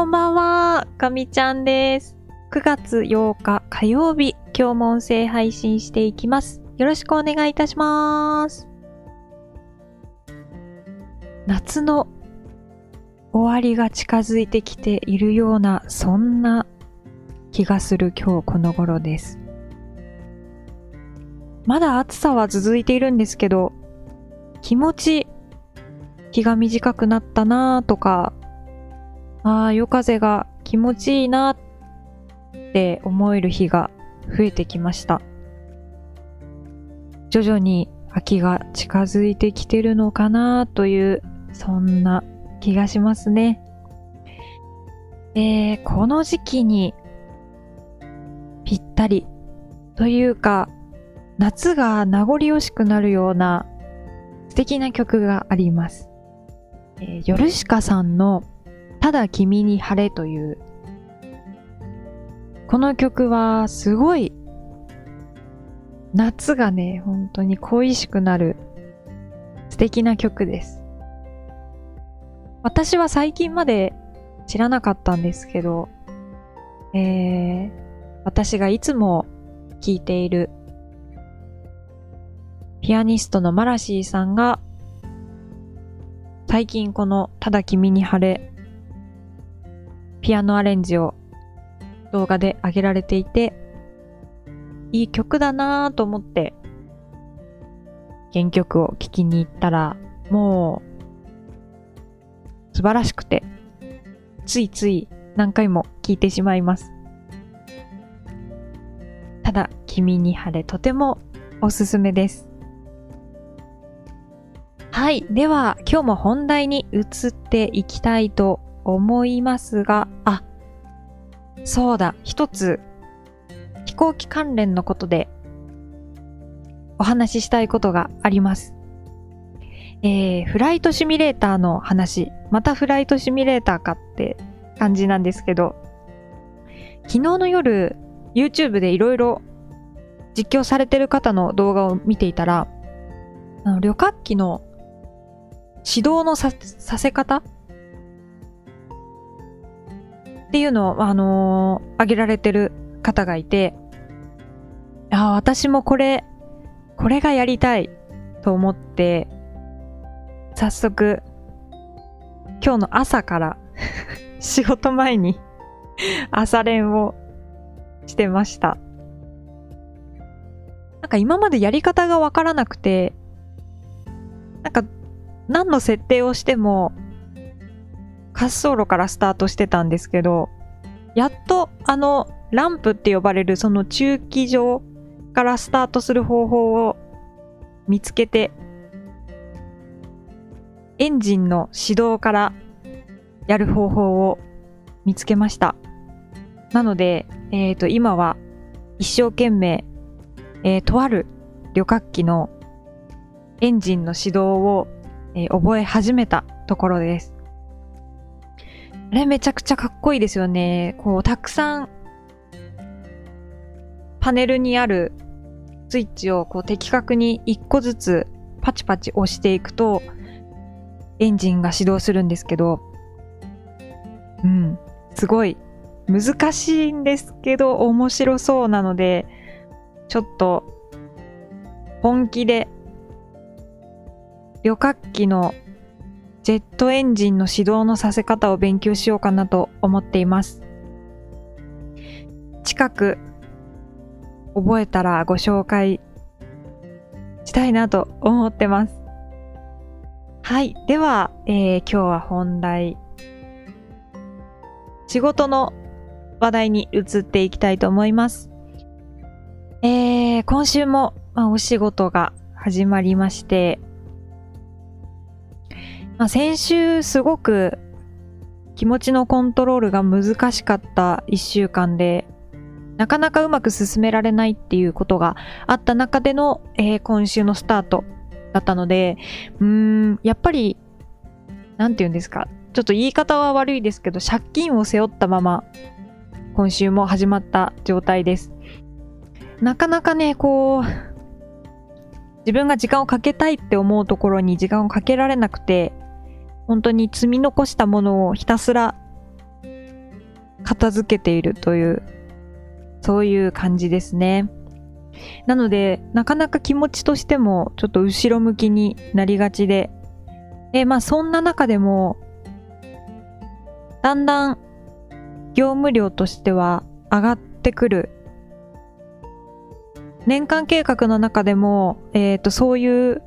こんばんは、かみちゃんです。9月8日火曜日、今日も音声配信していきます。よろしくお願いいたします。夏の終わりが近づいてきているような、そんな気がする今日この頃です。まだ暑さは続いているんですけど、気持ち日が短くなったなぁとか、ああ、夜風が気持ちいいなって思える日が増えてきました。徐々に秋が近づいてきてるのかなという、そんな気がしますね。えー、この時期にぴったりというか、夏が名残惜しくなるような素敵な曲があります。えー、ヨルシカさんのただ君に晴れという、この曲はすごい夏がね、本当に恋しくなる素敵な曲です。私は最近まで知らなかったんですけど、えー、私がいつも聴いているピアニストのマラシーさんが最近このただ君に晴れピアノアレンジを動画で上げられていていい曲だなぁと思って原曲を聴きに行ったらもう素晴らしくてついつい何回も聴いてしまいますただ君に晴れとてもおすすめですはい。では、今日も本題に移っていきたいと思いますが、あ、そうだ、一つ、飛行機関連のことで、お話ししたいことがあります。えー、フライトシミュレーターの話、またフライトシミュレーターかって感じなんですけど、昨日の夜、YouTube でいろいろ実況されてる方の動画を見ていたら、あの旅客機の指導のささせ方っていうのを、あのー、げられてる方がいて、ああ、私もこれ、これがやりたいと思って、早速、今日の朝から 仕事前に朝練をしてました。なんか今までやり方がわからなくて、なんか何の設定をしても滑走路からスタートしてたんですけど、やっとあのランプって呼ばれるその中気上からスタートする方法を見つけて、エンジンの始動からやる方法を見つけました。なので、えっ、ー、と、今は一生懸命、えー、とある旅客機のエンジンの始動をえー、覚え始めたところです。あれめちゃくちゃかっこいいですよね。こう、たくさんパネルにあるスイッチをこう的確に一個ずつパチパチ押していくとエンジンが始動するんですけど、うん、すごい難しいんですけど面白そうなので、ちょっと本気で旅客機のジェットエンジンの始動のさせ方を勉強しようかなと思っています。近く覚えたらご紹介したいなと思ってます。はい。では、えー、今日は本題。仕事の話題に移っていきたいと思います。えー、今週も、まあ、お仕事が始まりまして、まあ、先週すごく気持ちのコントロールが難しかった一週間で、なかなかうまく進められないっていうことがあった中での、えー、今週のスタートだったので、うーん、やっぱり、なんて言うんですか。ちょっと言い方は悪いですけど、借金を背負ったまま、今週も始まった状態です。なかなかね、こう、自分が時間をかけたいって思うところに時間をかけられなくて、本当に積み残したものをひたすら片付けているという、そういう感じですね。なので、なかなか気持ちとしてもちょっと後ろ向きになりがちで、えまあそんな中でも、だんだん業務量としては上がってくる。年間計画の中でも、えっ、ー、と、そういう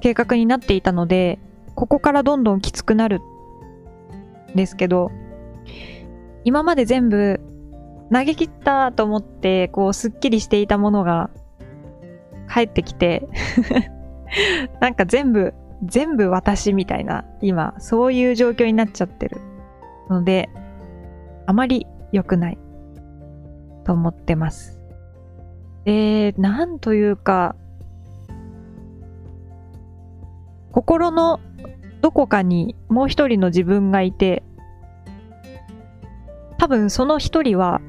計画になっていたので、ここからどんどんきつくなるんですけど、今まで全部投げ切ったと思って、こう、すっきりしていたものが、帰ってきて なんか全部、全部私みたいな、今、そういう状況になっちゃってる。ので、あまり良くない、と思ってます。えー、なんというか、心のどこかにもう一人の自分がいて、多分その一人は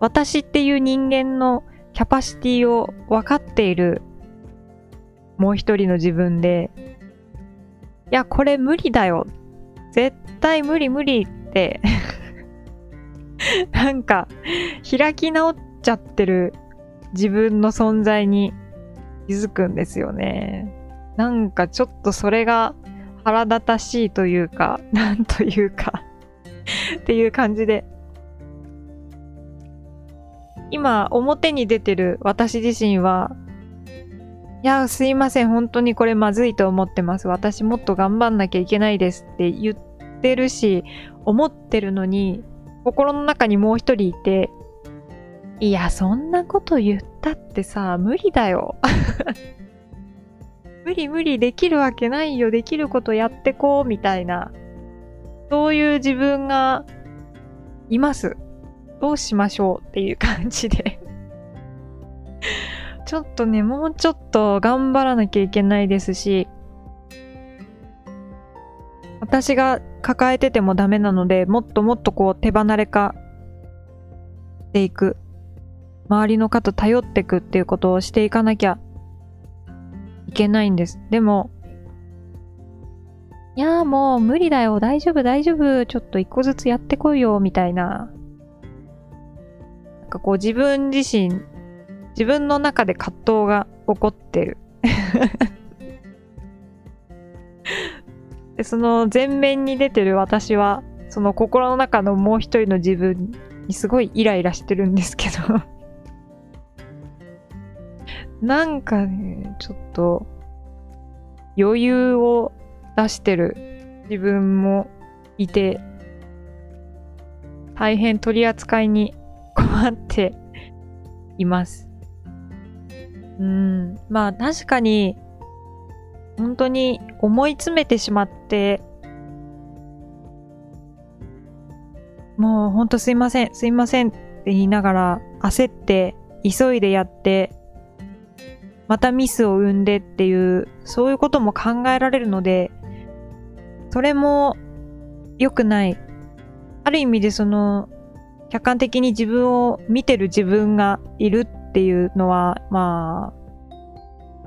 私っていう人間のキャパシティを分かっているもう一人の自分で、いや、これ無理だよ。絶対無理無理って なんか、開き直っちゃってる自分の存在に気づくんですよね。なんかちょっとそれが腹立たしいというか、なんというかっていう感じで今表に出てる私自身はいや、すいません、本当にこれまずいと思ってます。私もっと頑張んなきゃいけないですって言ってるし、思ってるのに、心の中にもう一人いて、いや、そんなこと言ったってさ、無理だよ。無理無理できるわけないよ。できることやってこう、みたいな。そういう自分がいます。どうしましょうっていう感じで ちょっとね、もうちょっと頑張らなきゃいけないですし、私が抱えててもダメなので、もっともっとこう手離れ化していく。周りの方頼っていくっていうことをしていかなきゃけないんです。でも、いやーもう無理だよ、大丈夫大丈夫、ちょっと一個ずつやってこいよ、みたいななんかこう自分自身、自分の中で葛藤が起こってる。でその前面に出てる私は、その心の中のもう一人の自分にすごいイライラしてるんですけどなんかね、ちょっと余裕を出してる自分もいて、大変取り扱いに困っています。うん。まあ確かに、本当に思い詰めてしまって、もうほんとすいません、すいませんって言いながら焦って急いでやって、またミスを生んでっていう、そういうことも考えられるので、それも良くない。ある意味でその、客観的に自分を見てる自分がいるっていうのは、まあ、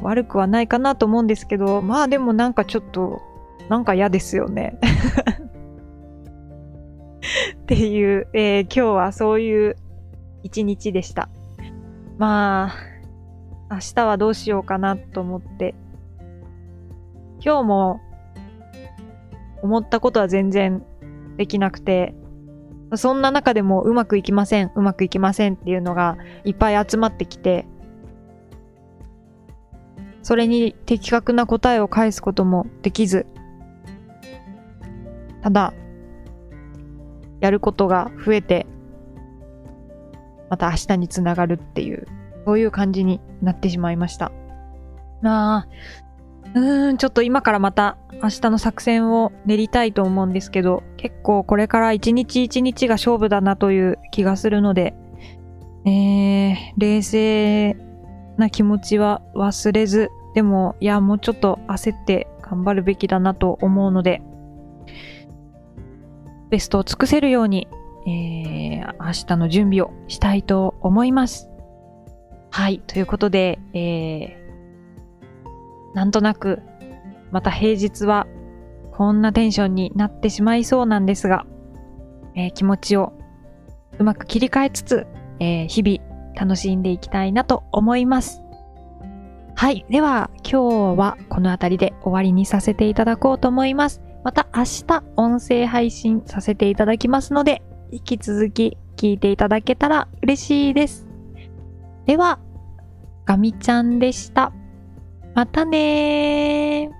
悪くはないかなと思うんですけど、まあでもなんかちょっと、なんか嫌ですよね。っていう、えー、今日はそういう一日でした。まあ、明日はどうしようかなと思って、今日も思ったことは全然できなくて、そんな中でもうまくいきません、うまくいきませんっていうのがいっぱい集まってきて、それに的確な答えを返すこともできず、ただ、やることが増えて、また明日につながるっていう、そういう感じになってしまいました。まあ、うーん、ちょっと今からまた明日の作戦を練りたいと思うんですけど、結構これから一日一日が勝負だなという気がするので、えー、冷静な気持ちは忘れず、でも、いや、もうちょっと焦って頑張るべきだなと思うので、ベストを尽くせるように、えー、明日の準備をしたいと思います。はい、ということで、えー、なんとなく、また平日はこんなテンションになってしまいそうなんですが、えー気持ちをうまく切り替えつつ、えー日々楽しんでいきたいなと思います。はい。では、今日はこの辺りで終わりにさせていただこうと思います。また明日音声配信させていただきますので、引き続き聞いていただけたら嬉しいです。では、ガミちゃんでした。またねー。